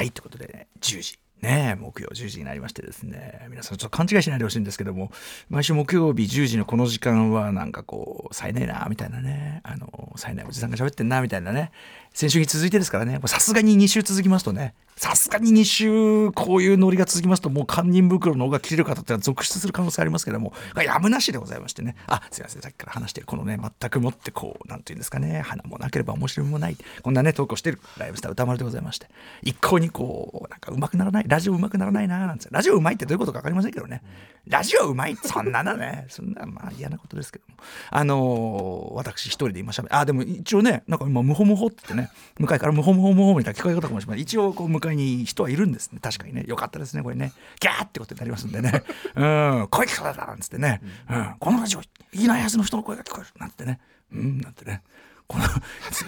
はいということで、ね、10時。ね木曜10時になりましてですね。皆さんちょっと勘違いしないでほしいんですけども毎週木曜日10時のこの時間はなんかこう冴えねえなみたいなね。あの冴えないおじさんが喋ってんなみたいなね。先週に続いてですからね。さすがに2週続きますとねさすがに2週こういうノリが続きますともう堪忍袋の緒が切れる方ってのは続出する可能性ありますけども。やむなしでございましてね。あすいません。さっきから話してるこのね全くもってこうなんていうんですかね。花もなければ面白みもない。こんなね投稿してるライブスター歌丸でございまして。一向にこうなんか上手くならないラジオ上手くならないななんてラジオ上手いってどういうことか分かりませんけどね。ラジオ上手いそんなのね。そんなまあ嫌なことですけども。あのー、私一人で今しゃべあでも一応ねなんか今ムホムホってね向かいからムホムホムホみたいな聞こえ方かもしれない一応こう向かいに人はいるんですね。確かにね。よかったですねこれね。ギャーってことになりますんでね。うん。声聞こえたなんつってね、うん、このラジオいきなりやつの人の声が聞こえるなんてね。うん。なんてね。この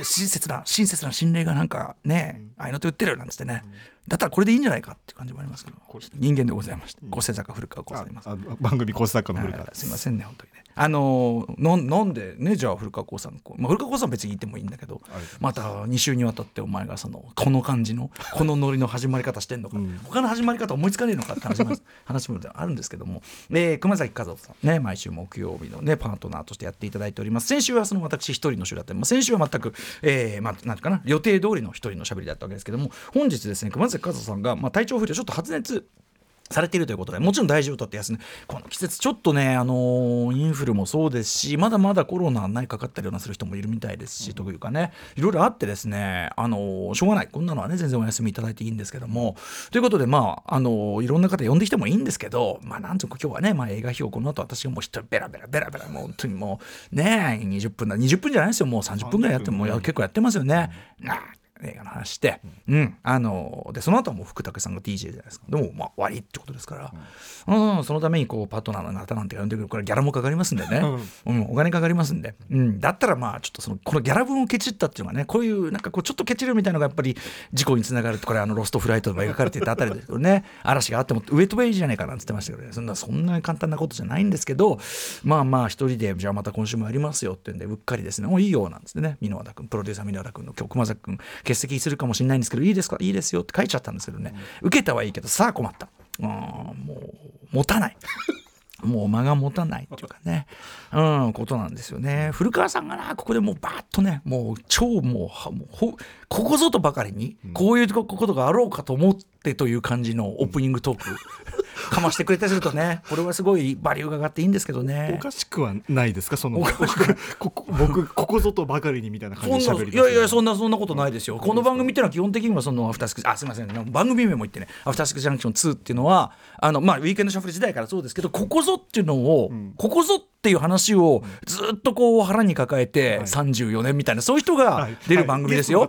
親切な親切な心霊がなんかね、ああいうのと言ってるなんつってね、だったらこれでいいんじゃないかっていう感じもありますけど。人間でございまして。構成作家古川光さんいます。番組構成作家の古川。すいませんね本当にね。あののなんでねじゃあ古川光さん、まあ、古川光さん別に言ってもいいんだけどまた2週にわたってお前がそのこの感じの このノリの始まり方してんのか、うん、他の始まり方思いつかねえのかって話も 話もあるんですけども、えー、熊崎和夫さんね毎週木曜日のねパートナーとしてやっていただいております。先週はその私一人の週だったまあ、先週は全く、えー、まあなんていうかな予定通りの一人のしゃべりだったわけですけども本日ですね熊崎和夫さんが、まあ、体調不良ちょっと発熱されているということでもちろん大事をとって休んでこの季節ちょっとね、あのー、インフルもそうですしまだまだコロナないかかったりなする人もいるみたいですし、うん、というかねいろいろあってですね、あのー、しょうがない。こんなのはね全然お休みいただいていいんですけどもということでまあ、あのー、いろんな方呼んできてもいいんですけどまあなんとか今日はね、まあ、映画表この後私がもう一人ベラベラベラベラもう本当にもうね20分だ。20分じゃないですよ。もう30分ぐらいやっても結構やってますよね。うん映画の話して、うん、あのでその後はもう福武さんが DJ じゃないですか。でもまあ終わりってことですから、うん、そのためにこうパートナーの方なんて呼んでくるこれギャラもかかりますんでね、うん、お金かかりますんで、うん、だったらまあちょっとそのこのギャラ分をケチったっていうのがねこういうなんかこうちょっとケチるみたいなのがやっぱり事故につながるとこれあのロストフライトでも描かれていたあたりですけどね嵐があってもウェイトベイじゃないかなんて言ってましたけどね。そんなそんなに簡単なことじゃないんですけどまあまあ一人でじゃあまた今週もやりますよって言うんでうっかりですね。もういいよなんつってね。箕輪田君プロデューサー箕輪田君の今日熊崎君欠席するかもしれないんですけどいいですか？いいですよって書いちゃったんですけどね。受けたはいいけどさあ困った。うんもう持たない。もう間が持たないっていうかね、うん、ことなんですよね。古川さんがな、ここでもうバーッとね、もう超もう、もうここぞとばかりに、こういうことがあろうかと思ってという感じのオープニングトーク。かましてくれたりするとねこれはすごいバリューが上がっていいんですけどね。おかしくはないですか？その僕ここぞとばかりにみたいな感じでいやいやそんなそんなことないですよ。この番組っていうのは基本的にはそのアフタースクあすみません番組名も言ってね。アフタースクジャンクション2っていうのはあのまあウィークエンドシャッフル時代からそうですけどここぞっていうのを、うん、ここぞっていう話をずっとこう腹に抱えて34年みたいなそういう人が出る番組ですよ。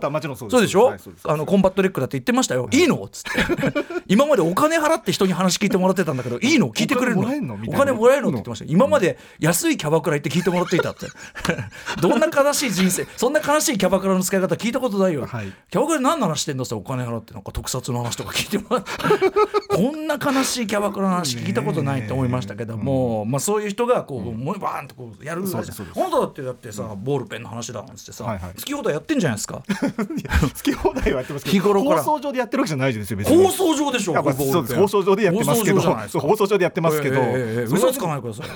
そうでしょ？あのコンバットレックだって言ってましたよ。い。いの？っつって。今までお金払って人に話聞いてもらってたんだけどいいの？聞いてくれるの？お金もらえるのって言ってました。今まで安いキャバクラ行って聞いてもらっていたって。どんな悲しい人生そんな悲しいキャバクラの使い方聞いたことないよ。キャバクラ何の話してんの？ってお金払ってなんか特撮の話とか聞いてもらって。こんな悲しいキャバクラの話聞いたことないって思いましたけども、まあそういう人がこうもうバーンとこうやるらしい本当だってだってさ、ボールペンの話だなんつってさ、好き放題やってんじゃないですか？好き放題はやってますけど日頃から。放送上でやってるわけじゃないですよ別に。放送上でしょ放送上でやってますけど放送上でやってますけど、嘘つかないでください。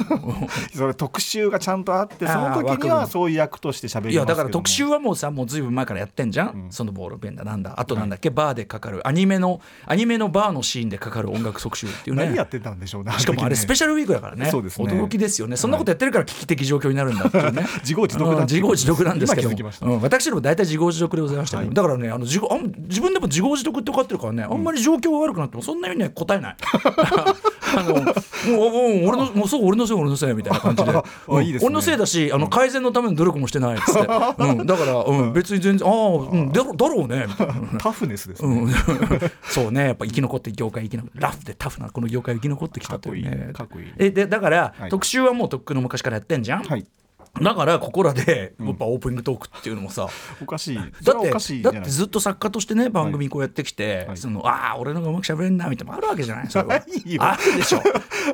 それ特集がちゃんとあってその時にはそういう役として喋りいやだから特集はもうさもうずいぶん前からやってんじゃん、そのボールペンだなんだあとなんだっけ、バーでかかる。アニメのアニメのバーのシーンでかかる音楽特集っていうね。何やってたんでしょうねしかもあれスペシャルウィークだからね。驚きですよね。そんなことやってるから危機的状況になるんだっていうね。自業自得だ自業自得なんですけど、うん、私ども大体自業自得でございました、ね、はい、だからねあの自あ自分でも自業自得って分かってるからねあんまり状況が悪くなってもそんなにね答えないあのもうもう俺のもうそう俺のせい俺のせいみたいな感じで。うんいいでね、俺のせいだしあの改善のための努力もしてないっつって、うん、だから、うん、別に全然ああ、うん、だろだろうね。みたいなタフネスですね、うん、そうね。やっぱ生き残って業界生き残ラフでタフなこの業界生き残ってきたというね。かっこいい。えでだから、はい、特集はもうとっくの昔からやってんじゃん、はいだからここらでやっぱオープニングトークっていうのもさ、おかしい。だってだってずっと作家としてね番組こうやってきて、はい。そのああ俺の方がうまくしゃべれんなみたいなあるわけじゃない？それはあるでしょ。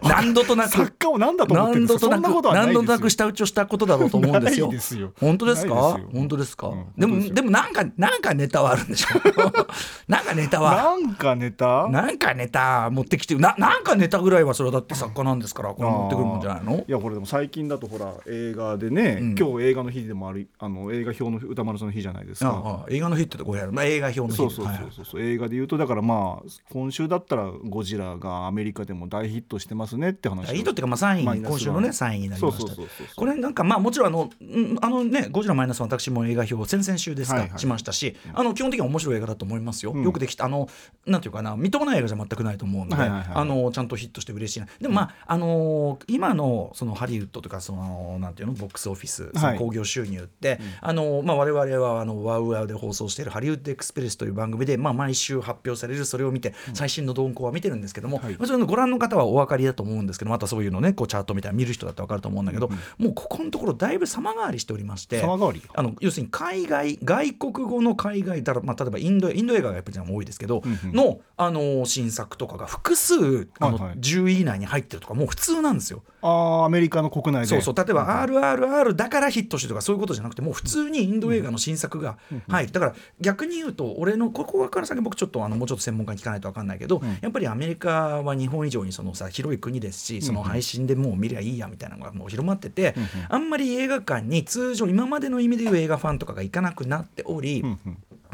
何度となく作家を何だと思ってる？んですか何度となくことはなく舌打ちをしたことだろうと思うんですよ。本当ですか？本当ですか、うん。でもでもなんかなんかネタはあるんでしょ。なんかネタは。なんかネタ？なんかネタ持ってきてななんかネタぐらいはそれはだって作家なんですからこれ持ってくるもんじゃないの？いやこれでも最近だとほら映画でね、うん。今日映画の日でもあるあの映画表の歌丸さんの日じゃないですか。映画の日ってとこやる、まあ、映画表の日。そうそうはいそう。そうそう、映画で言うとだからまあ今週だったらゴジラがアメリカでも大ヒットしてますねって話を。いいとっていうかまあ3位今週のね3位になりました。これなんかまあもちろんあのんあのねゴジラマイナス私も映画表先々週ですか、はいはい。しましたしあの基本的には面白い映画だと思いますよ、うん。よくできたあのなんていうかなみっともない映画じゃ全くないと思うんで、はいはいはいあのちゃんとヒットして嬉しいな。でもまあ、あの今のそのハリウッドとかそのなんていうのクスオフィス興行収入って、あのまあ我々はあのワウワウで放送しているハリウッドエクスプレスという番組でまあ毎週発表されるそれを見て最新の動向は見てるんですけども、はい。まあそれのご覧の方はお分かりだと思うんですけどまたそういうのねこうチャートみたいな見る人だって分かると思うんだけど、もうここのところだいぶ様変わりしておりまして様変わり。あの要するに海外外国語の海外だら、まあ、例えばインドインド映画がやっぱり多いですけど、うんうん。のあの新作とかが複数あの、はいはい。10位以内に入ってるとかもう普通なんですよ。あーアメリカの国内で。そうそう。例えば RRR だからヒットしてとかそういうことじゃなくてもう普通にインド映画の新作が入るだから逆に言うと俺のここから先僕ちょっとあのもうちょっと専門家に聞かないと分かんないけど、んやっぱりアメリカは日本以上にそのさ広い国ですしその配信でもう見りゃいいやみたいなのがもう広まってて、あんまり映画館に通常今までの意味でいう映画ファンとかが行かなくなっており、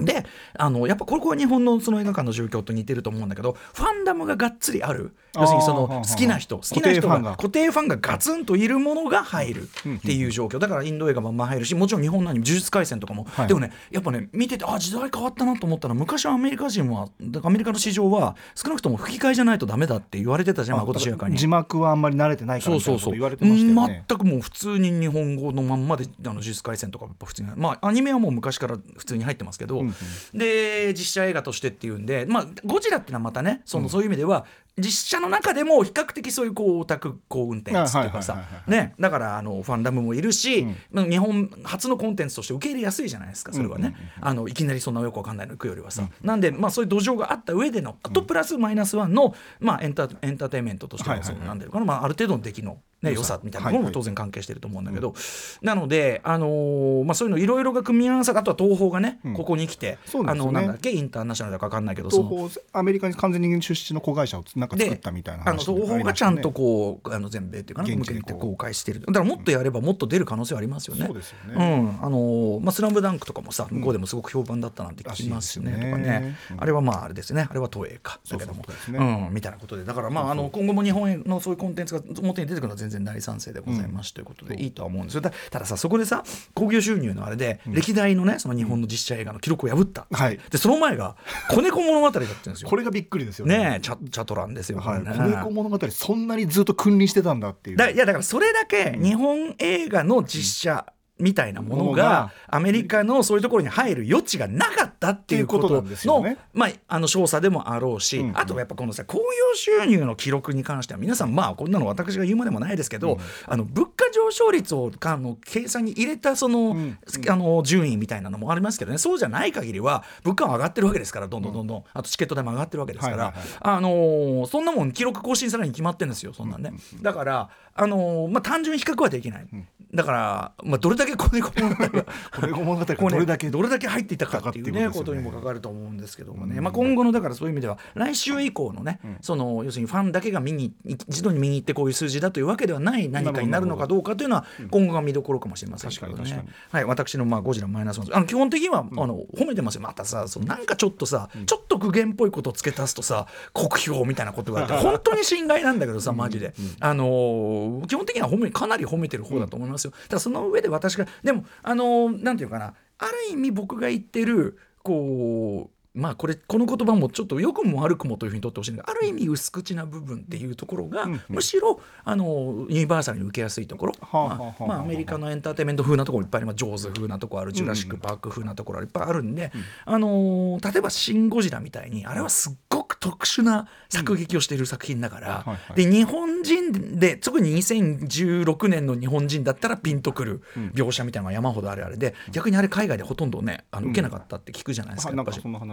であのやっぱここは日本のその映画館の状況と似てると思うんだけどファンダムががっつりある。要するにその好きな人好きな人が固定ファンが。固定ファンがガツンといるものが入るっていう状況。だからインド映画もまあ入るしもちろん日本なのに呪術廻戦とかも、はい。でもねやっぱね見ててあ時代変わったなと思ったら昔はアメリカ人はアメリカの市場は少なくとも吹き替えじゃないとダメだって言われてたじゃんまことしやかに。字幕はあんまり慣れてないからそうそう言われてましたよね。全くもう普通に日本語のまんまであの呪術廻戦とか普通に。まあアニメはもう昔から普通に入ってますけど、うんうんで実写映画としてっていうんでまあゴジラっていうのはまたねその、そういう意味では実写の中でも比較的そういうこうオタクこう運転っていうかさねだからあのファンダムもいるし、まあ日本初のコンテンツとして受け入れやすいじゃないですかそれはね、あのいきなりそんなよくわかんないの行くよりはさ、なんでまあそういう土壌があった上でのあとプラスマイナスワンの、まあ、エンタエンターテインメントとしてのその、なんていうのかな、まあ、ある程度の出来の、ね、良さ。みたいなものも当然関係してると思うんだけど、なので、あのーまあ、そういうのいろいろが組み合わさあとは東宝がね、うん。ここに来て、あのなんだっけインターナショナルだか分かんないけど東宝アメリカに完全に出資の子会社をなんか作ったみたいなあの話東宝がちゃんとこうあの全米っていうかな現向けて公開してる。だからもっとやればもっと出る可能性はありますよね。そうですようね。ん。あのーまあ、スラムダンクとかもさ向こうでもすごく評判だったなんて聞きますよねとかね、うん。あれはまああれですね。あれは東映か。だけども。そうん、みたいなことで。だからまああの今後も日本のそういうコンテンツが表に出てくるのは全然大賛成でございます、ということでいいとは思うんですよ。たたださそこでさ興行収入のあれで、歴代のねその日本の実写映画の記録を破った、はい。でその前が子猫物語だったんですよ。これがびっくりですよね。ねえチャチャトランですよ、はい。子猫物語そんなにずっと君臨してたんだっていう。だいやだからそれだけ日本映画の実写みたいなものがアメリカのそういうところに入る余地がなかったっていうことのね。まああの調査でもあろうし、うん。うんあとはやっぱこのさ興行収入の記録に関しては皆さんまあこんなの私が言うまでもないですけど、あの物価上昇率をあの計算に入れたその,、ん。あの順位みたいなのもありますけどね。そうじゃない限りは物価は上がってるわけですからどんどんどんどん、あとチケット代も上がってるわけですから、あのーそんなもん記録更新さらに決まってるんですよそんなんね、だからあのーまあ単純比較はできない、だから、まあ、どれだけ子猫物語が 子猫物語がどれだけどれだけ入っていたかっていうねかかっていうこことにもかかると思うんですけどもね、まあ、今後のだからそういう意味では来週以降のね、その要するにファンだけが見に一度に見に行ってこういう数字だというわけではない何かになるのかどうかというのは今後が見どころかもしれませんけどね。はい、私のまあゴジラマイナスワンあの基本的には、あの褒めてますよ。またさそのなんかちょっとさ、ちょっと具現っぽいことを付け足すとさ酷評みたいなことがあって 本当に心外なんだけどさマジで、あのー基本的には褒めかなり褒めてる方だと思いますよ。ただその上で私がでもあのーなんていうかなある意味僕が言ってるこうまあこれこの言葉もちょっと良くも悪くもというふうにとってほしいんだけどある意味薄口な部分っていうところが、むしろあのユニバーサルに受けやすいところ、まあはあまあアメリカのエンターテインメント風なところいっぱいあります。ジョーズ風なところあるジュラシック・パーク風なところいっぱいあるん。で、あのー例えば「シン・ゴジラ」みたいにあれはすっごく特殊な作劇をしている作品だから、で日本人で特に2016年の日本人だったらピンとくる描写みたいなのが山ほどあるあれで、逆にあれ海外でほとんどねあの受けなかったって聞くじゃないですか、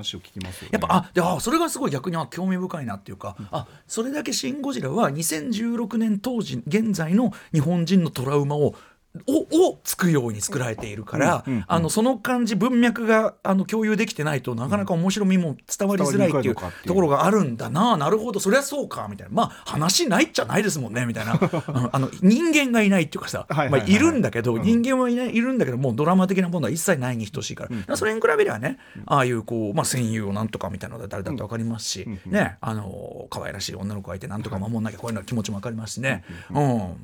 話を聞きますよね。やっぱあであそれがすごい逆にあ興味深いなっていうか、あそれだけ「シン・ゴジラ」は2016年当時現在の日本人のトラウマをををつくように作られているから、あのその感じ文脈があの共有できてないとなかなか面白みも伝わりづらいっていうところがあるんだな。なるほど。そりゃそうか。みたいな。まあ話ないっちゃないですもんね。みたいな。あの人間がいないっていうかさ、まあ、いるんだけど、人間はいないいるんだけどもうドラマ的なものは一切ないに等しいから,、だからそれに比べればねああいうこう、まあ、戦友をなんとかみたいなのが誰だって分かりますし、ね。あの可愛らしい女の子がいてなんとか守んなきゃこういうの気持ちも分かりますしね、うん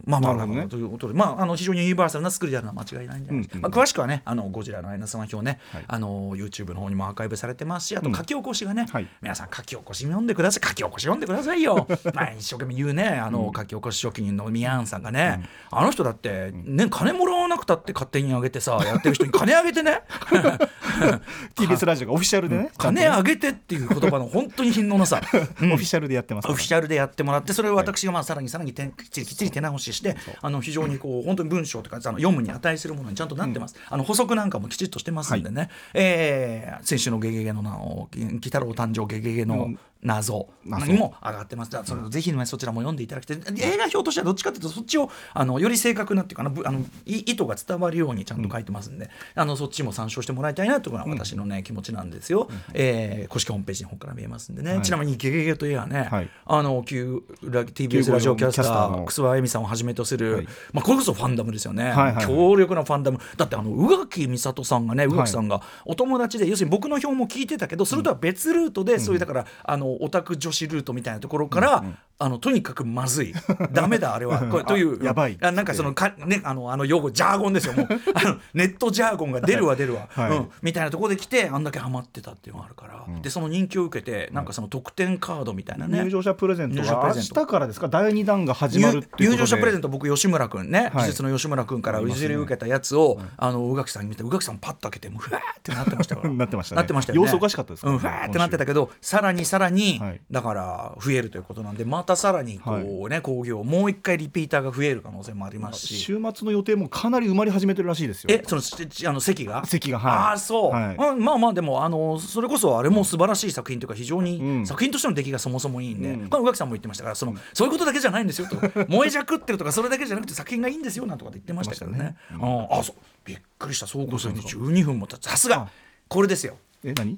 まあまあなるほどね。ということで、まあ、あの非常にユニバーサルな作りであるのは間違いないんじゃないですか、まあ、詳しくはねあのゴジラのアイナスマ表ね、あの YouTube の方にもアーカイブされてますしあと書き起こしがね、はい。皆さん書き起こし読んでください。書き起こし読んでくださいよ。まあ一生懸命言うねあの、書き起こし職人のミヤンさんがね、あの人だって、ね、金もらわなくたって勝手にあげてさやってる人に金あげてね。TBS ラジオがオフィシャルでね金あげてっていう言葉の本当に品のなさ。オフィシャルでやってますからオフィシャルでやってもらってそれを私がまあさらにさらにきっちりきっちり手直ししてあの非常にこう本当に文章とかあの読むに値するものにちゃんとなってます、あの補足なんかもきちっとしてますんでね、えー先週の「ゲゲゲの名を」「鬼太郎誕生ゲゲゲの謎」謎。にも上がってます。それぜひ、ね、そちらも読んでいただきたい。映画表としてはどっちかというとそっちをあのより正確なっていうかなぶあのい意図が伝わるようにちゃんと書いてますんで、あのそっちも参照してもらいたいなというのが私のね、気持ちなんですよ、えー公式ホームページの方から見えますんでね、はい。ちなみに「ゲゲゲといえばね、はい。あの旧ラ TBS ラジオキャスター楠和恵美さんをはじめとする、はい。まあ、これこそファンダムですよね、はいはいはい。強力なファンダム。だってあの宇垣美里さんがね宇垣さんがお友達で、要するに僕の表も聞いてたけどそれとは別ルートで、そういうだからあのオタク女子ルートみたいなところから、あのとにかくまずい。ダメだあれは。これという。あやばい。あなんかそのか、ね、あのあの用語ジャーゴンですよもう。あのネットジャーゴンが出るわ出るわ、はい。うん、みたいなところで来てあんだけハマってたっていうのがあるから、でその人気を受けてなんかその特典カードみたいなね。入場者プレゼント入場者プが明レゼント。日からですか？第2弾が始まるっていう入場者プレゼントト僕吉村君ね、はい。技術の吉村君から譲り受けたやつを、あの宇垣さんに見て宇垣さんパッと開けてもうふわーってなってましたから。なってましたね。なってましたよね。様子おかしかったですうん、ふわーってなってたけどさらにさらに、はい。だから増えるということなんでまたさらにこうね興行もう一回リピーターが増える可能性もありますし。週末の予定もかなり埋まり始めてるらしいですよ。えそのしあの席が？席がはい。ああそう、はい。うんまあまあでもあのそれこそあれも素晴らしい作品というか非常に、うん。作品としての出来がそもそもいいんで、うん。これ宇垣さんも言ってましたからその、そういうことだけじゃないんですよと。燃えじゃくってるとかそれだけじゃなくて作品がいいんですよなんとかって言ってましたけどね。うん。あそう。びっくりした。そうこそに12分も経つさすが。あ。これですよ。え何？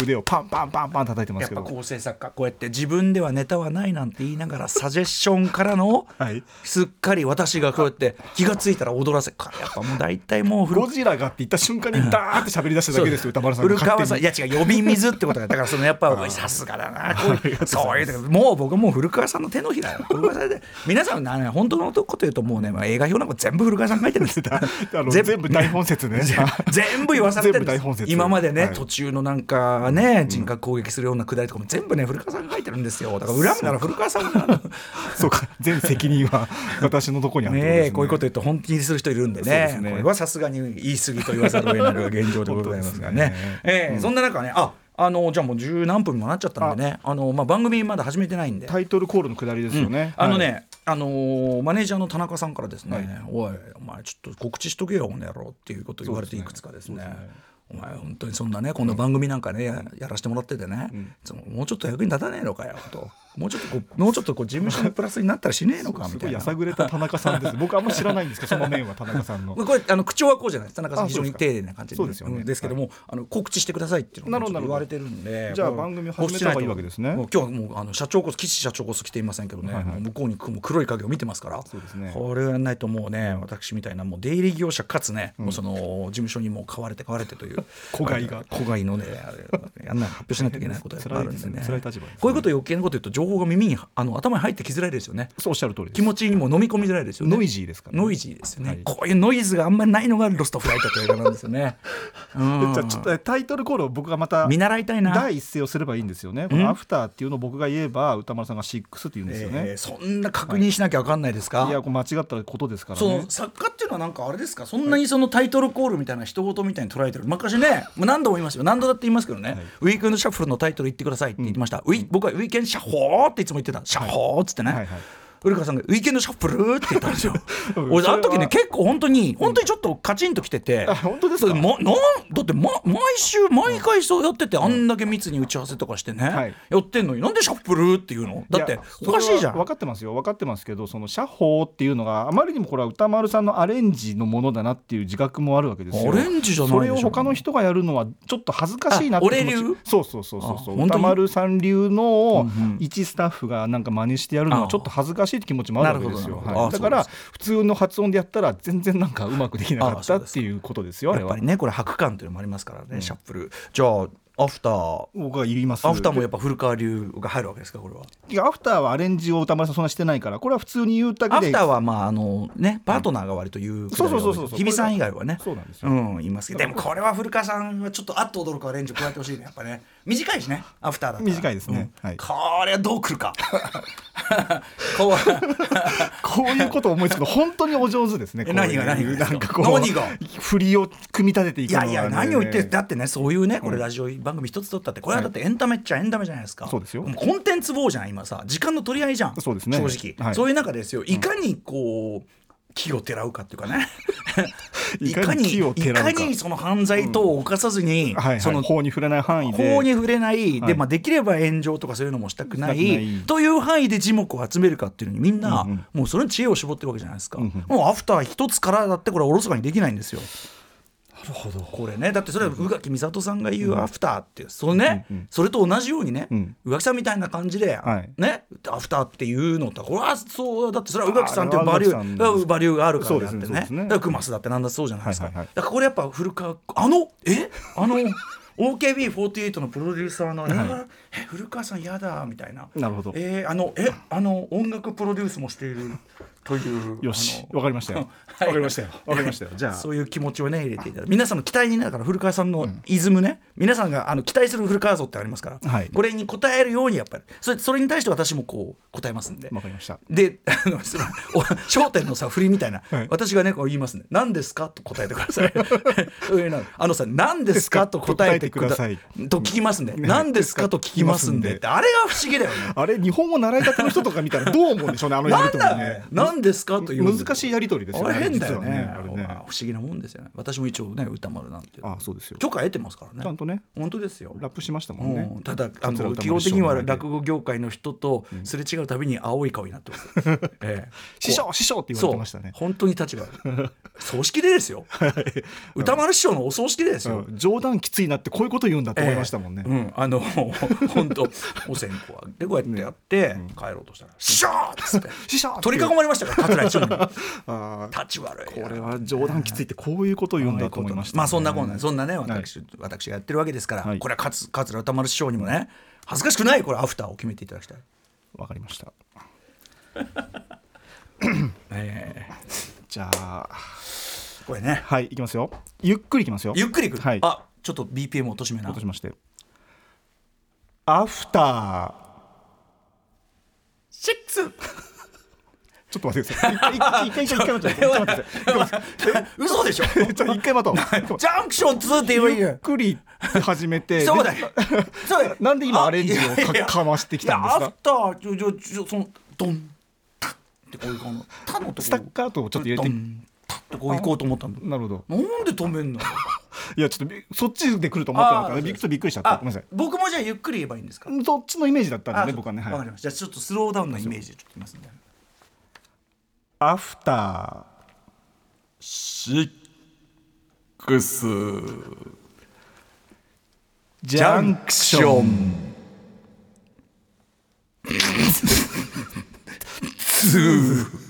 腕をパンパンパンパン叩いてますけど。ぱ構成作家こうやって自分ではネタはないなんて言いながらサジェッションからのはい。すっかり私がこうやって気がついたら踊らせやっぱもう大体もう古 ゴジラがって言った瞬間にダーって喋り出しただけですよ歌丸さんが古川さんい勝や違う呼び水ってことだだからそのやっぱさすがだなこういうそういうもう僕もう古川さんの手のひらよ古川さんで皆さんなね本当のこと言うともうね、まあ、映画表なんか全部古川さん書いてるんです 全部大本説ね。全部言わされてる今までね、はい。途中のなんかね人格攻撃するようなくだりとかも全部ね古川さんが書いてるんですよ。だから恨むなら古川さんが。そうか。全責任は 私のとこにあるってことねですえこういうこと言うと本気にする人いるんでね。ね。これはさすがに言い過ぎと言わざるを得ないのが現状でございますがね。ね。ええそんな中ねああのじゃあもう十何分もなっちゃったんでね。あ。の、まあ、番組まだ始めてないんで。タイトルコールのくだりですよね、あのね、はい。あのーマネージャーの田中さんからですね、はい。おい、お前ちょっと告知しとけよ、この野郎っていうことを言われていくつかですね。お前本当にそんなねこんな番組なんかねややらせてもらっててね、そのもうちょっと役に立たねえのかよともうちょっとこうもうちょっとこう事務所のプラスになったらしねえのかすみたいな。やさぐれた田中さんです。僕あんま知らないんですけど その面は田中さんの。これあの口調はこうじゃないです田中さん非常に丁寧な感じですよね。んですけども、あの告知してくださいっていうのを言われてるんでじゃあ番組を始めた方がいいわけですね。今日はもうあの社長こそ岸社長こそ来ていませんけどね、はいはい。向こうにもう黒い影を見てますから。そうですね。これをやらないともうね私みたいなもう出入り業者かつね、もうその事務所にもう買われて買われてという。子飼いが。子飼いのねあれやんない発表しないといけないことがあるんでね。ね。こういうこと余計なこと言うと情報が耳にあの頭に入ってきづらいですよね。そうおっしゃる通り気持ちにも飲み込みづらいですよね。ノイジーですからね。ノイジーですよね、はい。こういうノイズがあんまりないのがロストフライトという映画なんですよね、うん。じゃあちょっとタイトルコールを僕がまた見習いたいな。第一声をすればいいんですよね。このアフターっていうのを僕が言えば宇多丸さんがシックスって言うんですよね、えーそんな確認しなきゃ分かんないですか、いやこれ間違ったことですからそねの作家っていうのはなんかあれですか？そんなにそのタイトルコールみたいな人事みたいに捉えてる。昔ね何度も言いますよ。何度だって言いますけどね、ウィークエンドシャッフルのタイトル言ってくださいって言ってました、ウィ僕はウィークエンドシャッホーっていつも言ってたシャホーっつってね、はいはい。古川さんが「ウィーケンドシャッフル?」って言ったんですよ。うん俺あの時ね結構本当に本当にちょっとカチンときてて、あ本当ですか？まなんだって、ま、毎週毎回そうやってて、あんだけ密に打ち合わせとかしてね、はい。やってんのになんでシャッフルっていうの？だってやおかしいじゃん。分かってますよ。分かってますけどその写法っていうのがあまりにもこれは歌丸さんのアレンジのものだなっていう自覚もあるわけですよ。アレンジじゃないでしょそれを他の人がやるのはちょっと恥ずかしいなってあ俺流？そうそうそうそう歌丸さん流の一スタッフがなんか真似してやるのはちょっと恥ずかしいって気持ちもあるわけですよ、はい。だから普通の発音でやったら全然なんかうまくできなかったっていうことですよやっぱりねこれ白感というのもありますからね、シャッフル。じゃあアフター僕は言いますアフターもやっぱ古川流が入るわけですかこれは。いやアフターはアレンジを歌丸さんそんなしてないからこれは普通に言うだけで。アフターはまああのねパートナーが割と言うくだりが多いそうそうそうそう。日比さん以外はね。そうなんですよ。うん言いますけど。でもこれは古川さんはちょっとあっと驚くアレンジを加えてほしいねやっぱね。短いしねアフターだ短いですね。はい。これはどうくるかこうこういうことを思いつくの本当にお上手ですね。え何が何がなんかこう何が？振りを組み立てていくのがね。いやいや何を言ってだってねそういうねこれラジオ番組一つ撮ったってこれはだってエンタメっちゃエンタメじゃないですか、そうですよ。もコンテンツ棒じゃん今さ時間の取り合いじゃん。そうですね正直、はい。そういう中ですよ。い。かにこう木をてらうかっていうかねいかにいかにその犯罪等を犯さずに、その法に触れない範囲で。法に触れない、はい。でまあ、できれば炎上とかそういうのもしたくない。という範囲で字幕を集めるかっていうのにみんな、もうそれに知恵を絞ってるわけじゃないですか、もうアフター一つからだってこれはおろそかにできないんですよ。ほど。これねだってそれは宇垣美里さんが言うアフターっていうそのね、うんうんそれと同じようにね、うん。宇垣さんみたいな感じで、はい。ねアフターっていうのってこれはそうだってそれは宇垣さんっていうバリューバリューがあるからであってね。ねね。だからクマスだってなんだそうじゃないですか、はいはいはい。だからこれやっぱ古川あのえ？あの OKB48 のプロデューサーの、ええ古川さんやだみたいな。なるほど。えーあのえあの音楽プロデュースもしている。というよしわかりましたよ。はい。わかりましたよ。わかりましたよ。じゃあ。そういう気持ちをね入れていただ皆さんの期待にだから古川さんのイズムね、皆さんがあの期待する古川像ってありますから、はい。これに応えるようにやっぱり。それそれに対して私もこう答えますんで。わかりました。であのそのお笑点のさ振りみたいな、はい。私がねこう言いますね「何ですか? 」と答えてください。あのさ「何ですか?」と答えてください。と聞きますんで「何ですか?」と聞きますんで。ってあれが不思議だよね。あれ日本語習いたての人とか見たらどう思うんでしょうねあの？やりとりなんだね。何ですか？という難しいやりとりですよあれ変だよね。ね。不思議なもんですよね。私も一応ね歌丸なんてあそうですよ。許可得てますからね。ちゃんとね。本当ですよ。ラップしましたもんね。うん。ただあの基本的には落語業界の人とすれ違うたびに青い顔になってます、ええ。師匠師匠って言われてましたね。本当に立場葬式でですよ。歌丸師匠のお葬式でですよ、うん。冗談きついなってこういうこと言うんだって思いましたもんね。ええ。うん、あの 本当お線香あげてこうやってやって、帰ろうとしたら「師匠!」っつって 師匠取り囲まれましたから桂師匠に立ち悪いな。これは冗談きついってこういうことを言うんだと思いました、まあそんなこんなでそんなねはい。私,、私がやってるわけですから、はい。これは桂桂歌丸師匠にもね恥ずかしくないこれアフターを決めていただきたい。わかりました。ええじゃあ。これね。はいいきますよ。ゆっくりいきますよ。ゆっくりいく、はい。あちょっと BPM 落としめな。落としまして。アフター。シックス ちょっと待ってください。一回一回待ってください。嘘でしょ一回待とう。ジャンクション2って言えばいいゆっよくり始めて。そうだなんで今アレンジをかましてきたんですか？アフターちょちょちょそのドンタッってこういうこのタのとこスタッカートをちょっと入れてってこう行こうと思ったんだなるほど。なんで止めんの？いやちょっとびそっちで来ると思ってなかった。びっくりしちゃった。あごめんなさい。僕もじゃあゆっくり言えばいいんですか？そっちのイメージだったんでねあ僕はね。はいわかりましたじゃあちょっとスローダウンのイメージでちょっと言いますんでアフター。シックスジジャンクションツー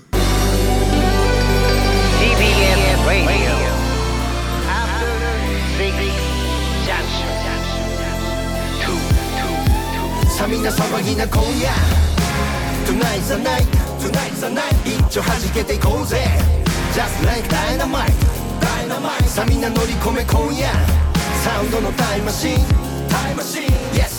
さみな騒ぎな今夜 Tonight's the night Tonight's the night 一丁弾けていこうぜ Just like dynamite Dynamite さみんな乗り込め今夜サウンドのタイムマシンタイムマシン Yes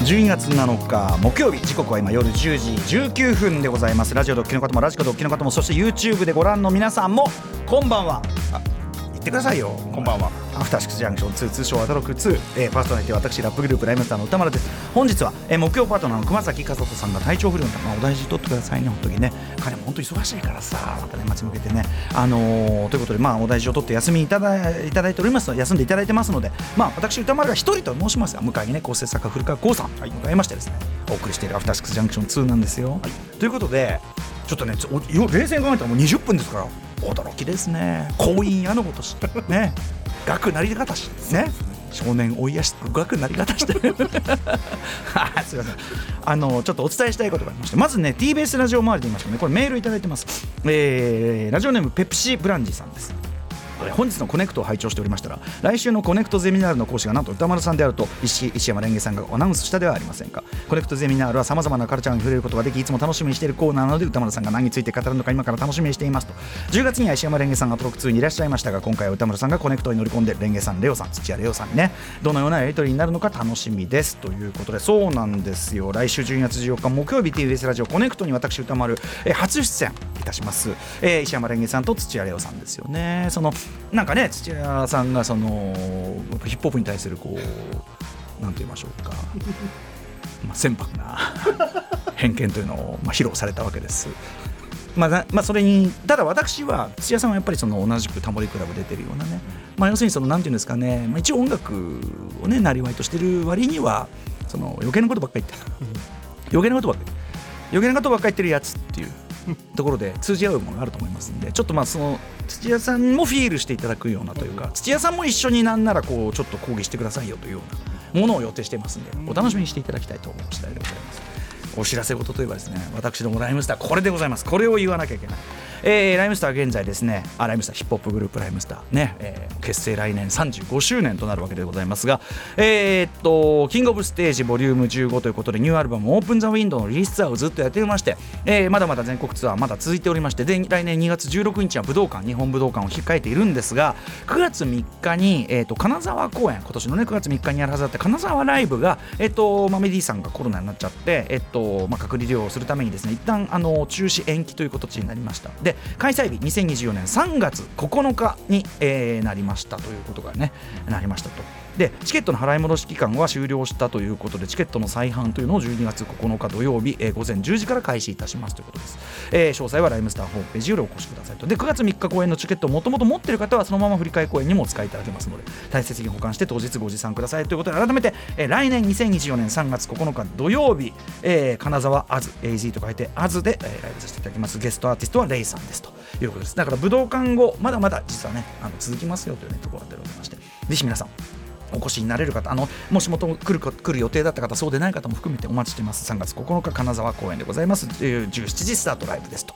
12月7日木曜日時刻は今夜10時19分でございます。ラジオドッキの方もラジコドッキの方もそして YouTube でご覧の皆さんもこんばんは。あ言ってくださいよ。こんばんはアフターシックスジャンクション2通称アトロック2、えー、パーソナリティは私ラップグループライムスターの歌丸です本日は、えー、木曜パートナーの熊崎和人さんが体調不良のため、まあお大事にとってくださいね本当にね。彼も本当忙しいからさまた年末に向けてね。あのーということでまあお大事を取って休みいただいただいております。ので休んでいただいてますのでまあ私歌丸が一人と申しますが向かいにね構成作家古川光さん、迎えましてですねお送りしているアフターシックスジャンクション2なんですよ、ということでちょっとね冷静に考えたらもう20分ですから驚きですね。婚姻矢のごとし。ね学なり方しね。少年追いやし学なり方して。すいません。あのちょっとお伝えしたいことがありまして。まずね TBS ラジオ周りで言いましたね。これメールいただいてます、えーラジオネームペプシブランジさんです。本日のコネクトを拝聴しておりましたら来週のコネクトゼミナールの講師がなんと宇多丸さんであると石山蓮華さんがアナウンスしたではありませんか。コネクトゼミナールはさまざまなカルチャーに触れることができいつも楽しみにしているコーナーなので宇多丸さんが何について語るのか今から楽しみにしていますと。10月には石山蓮華さんがアトロク2にいらっしゃいましたが今回は宇多丸さんがコネクトに乗り込んで蓮華さんレオさん土屋レオさんにね。どのようなやり取りになるのか楽しみですということでそうなんですよ。来週12月14日木曜日 TBS ラジオコネクトに私歌丸、え初出演いたします、えー石山レンゲさんと土屋レオさんですよね。そのなんかね土屋さんがそのヒップホップに対するこうなんて言いましょうか。まあ船舶な 偏見というのを、まあ、披露されたわけです。まあまあ、それにただ私は土屋さんはやっぱりその同じくタモリクラブ出てるようなね、まあ、要するにそのなんていうんですかね、まあ、一応音楽をねなりわいとしてる割にはその余計なことばっかり言ってる。余計なことばっかり。余計なことばっかり言ってるやつっていう。ところで通じ合うものがあると思いますんでちょっとまあその土屋さんもフィールしていただくようなというか土屋さんも一緒になんならこうちょっと抗議してくださいよというようなものを予定していますんでお楽しみにしていただきたいと思う次第でございます。お知らせ事といえばですね私どもライムスターこれでございます。これを言わなきゃいけない、えーライムスター現在ですねあライムスターヒップホップグループライムスター。ね、えー結成来年35周年となるわけでございますがえーっとキングオブステージボリューム15ということでニューアルバムオープンザウィンドウのリリースツアーをずっとやっておりまして、えーまだまだ全国ツアーまだ続いておりましてで来年2月16日は武道館日本武道館を控えているんですが9月3日に、えー、と金沢公演今年のね9月3日にやるはずだった金沢ライブが、えーとまあ、メディさんがコロナになっちゃって、えーとまあ、隔離療養をするためにですね一旦あの中止延期という形になりましたで開催日2024年3月9日に、えーなりましたということがねなりましたと。でチケットの払い戻し期間は終了したということでチケットの再販というのを12月9日土曜日、えー午前10時から開始いたしますということです、えー詳細はライムスターホームページよりお越しくださいと。で9月3日公演のチケットをもともと持っている方はそのまま振り替え公演にもお使いいただけますので大切に保管して当日ご持参くださいということで改めて、えー来年2024年3月9日土曜日、えー金沢アズ AZ と書いてアズで、えーライブさせていただきます。ゲストアーティストはレイさんですということです。だから武道館後まだまだ実はねあの続きますよという、ね、ところでございまして。ぜひ皆さんお越しになれる方あのもしもと来る来る予定だった方そうでない方も含めてお待ちしています。3月9日金沢公演でございます。17時スタートライブですと。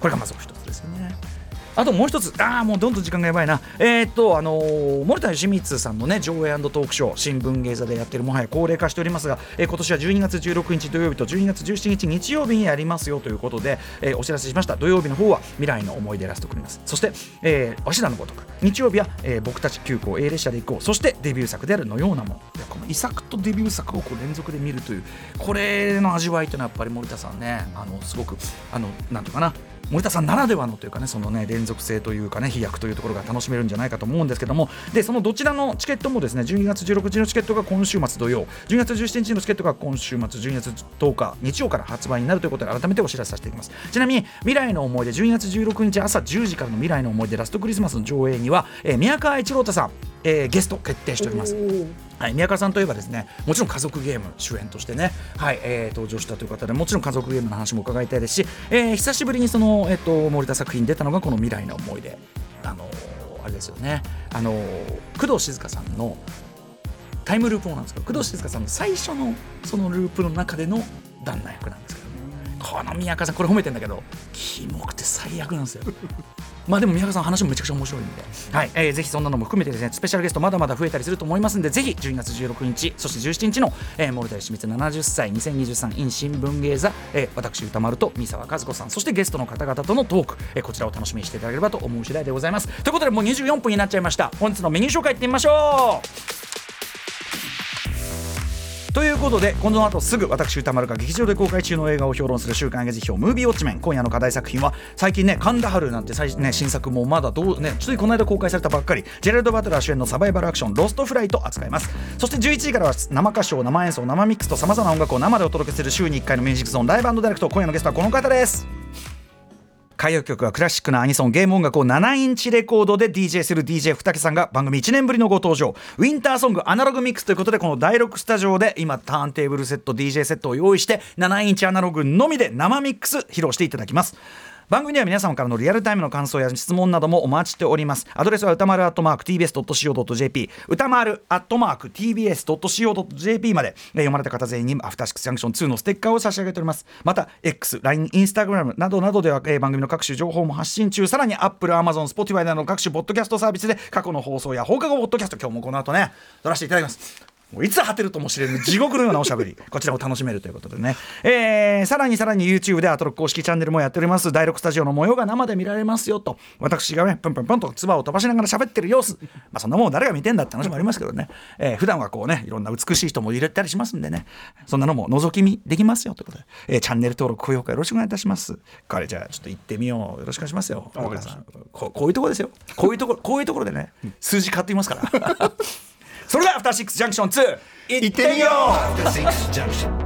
これがまずお一つですよね。あともう一つ、ああ、もうどんどん時間がやばいな、えーっと、あのー森田義満さんのね、上映トークショー、新聞芸座でやってる、もはや高齢化しておりますが、えー今年は12月16日土曜日と12月17日日曜日にやりますよということで、えーお知らせしました。土曜日の方は未来の思い出ラストクリマス、そして、えー、早稲田のごとく、日曜日は、えー僕たち急行 A 列車で行こう、そしてデビュー作であるのようなも。ん。いやこの遺作とデビュー作をこう連続で見るという、これの味わいというのはやっぱり森田さんね、あのすごく、あのなんていうかな、森田さんならではのというかねそのね連続性というかね飛躍というところが楽しめるんじゃないかと思うんですけどもでそのどちらのチケットもですね12月16日のチケットが今週末土曜12月17日のチケットが今週末12月10日日曜から発売になるということで改めてお知らせさせていきます。ちなみに未来の思い出12月16日朝10時からの未来の思い出ラストクリスマスの上映には、えー宮川一郎太さん、えーゲスト決定しております。はい、宮川さんといえばですねもちろん家族ゲーム主演としてね、はいえー登場したという方でもちろん家族ゲームの話も伺いたいですし、えー久しぶりにその、えー、と森田作品に出たのがこの「未来の思い出」あのーあれですよね。あの工藤静香さんのタイムループもなんですけど工藤静香さんの最初のそのループの中での旦那役なんですけどこの宮川さんこれ褒めてんだけどキモくて最悪なんですよまあでも宮川さん話もめちゃくちゃ面白いんで、はい。えー、ぜひそんなのも含めてですねスペシャルゲストまだまだ増えたりすると思いますんでぜひ12月16日そして17日の、えー、モルタリ清水70歳 2023in 新聞芸座、えー、私歌丸と三沢和子さんそしてゲストの方々とのトーク、えー、こちらを楽しみにしていただければと思う次第でございます。ということでもう24分になっちゃいました。本日のメニュー紹介いってみましょう。ということでこの後すぐ私歌丸が劇場で公開中の映画を評論する週刊映画辞表ムービーウォッチメン。今夜の課題作品は最近ね神田春なんて最、ね、新作もまだどうねついこの間公開されたばっかり。ジェラルド・バトラー主演のサバイバルアクションロストフライト扱います。そして11時からは生歌唱生演奏生ミックスとさまざまな音楽を生でお届けする週に1回のミュージックゾーンライブダイレクト。今夜のゲストはこの方です。歌謡曲はクラシックなアニソンゲーム音楽を7インチレコードで DJ する DJ 二木さんが番組1年ぶりのご登場。ウィンターソングアナログミックスということでこの第6スタジオで今ターンテーブルセット DJ セットを用意して7インチアナログのみで生ミックス披露していただきます。番組では皆様からのリアルタイムの感想や質問などもお待ちしております。アドレスは歌丸アットマーク TBS.CO.JP 歌丸アットマーク TBS.CO.JP まで読まれた方全員にアフターシックスジャンクション2のステッカーを差し上げております。また X、LINE、Instagram などなどでは、えー、番組の各種情報も発信中。さらに Apple、Amazon、Spotify などの各種ポッドキャストサービスで過去の放送や放課後ポッドキャスト今日もこの後ね撮らせていただきます。もういつ果てるともしれぬ地獄のようなおしゃべり。こちらを楽しめるということでね、えー、さらにさらに YouTube でアトロック公式チャンネルもやっております。第6スタジオの模様が生で見られますよと。私がねプンプンプンと唾を飛ばしながら喋ってる様子。まあそんなもん誰が見てんだって話もありますけどね、えー、普段はこうねいろんな美しい人も入れたりしますんでね。そんなのも覗き見できますよということで、えー、チャンネル登録高評価よろしくお願いいたします。これじゃあちょっと行ってみよう。よろしくお願いしますよ。ここういうところですよ。こういうところこういうところでね数字買っていますからそれではアフターシックスジャンクション2行ってみよう。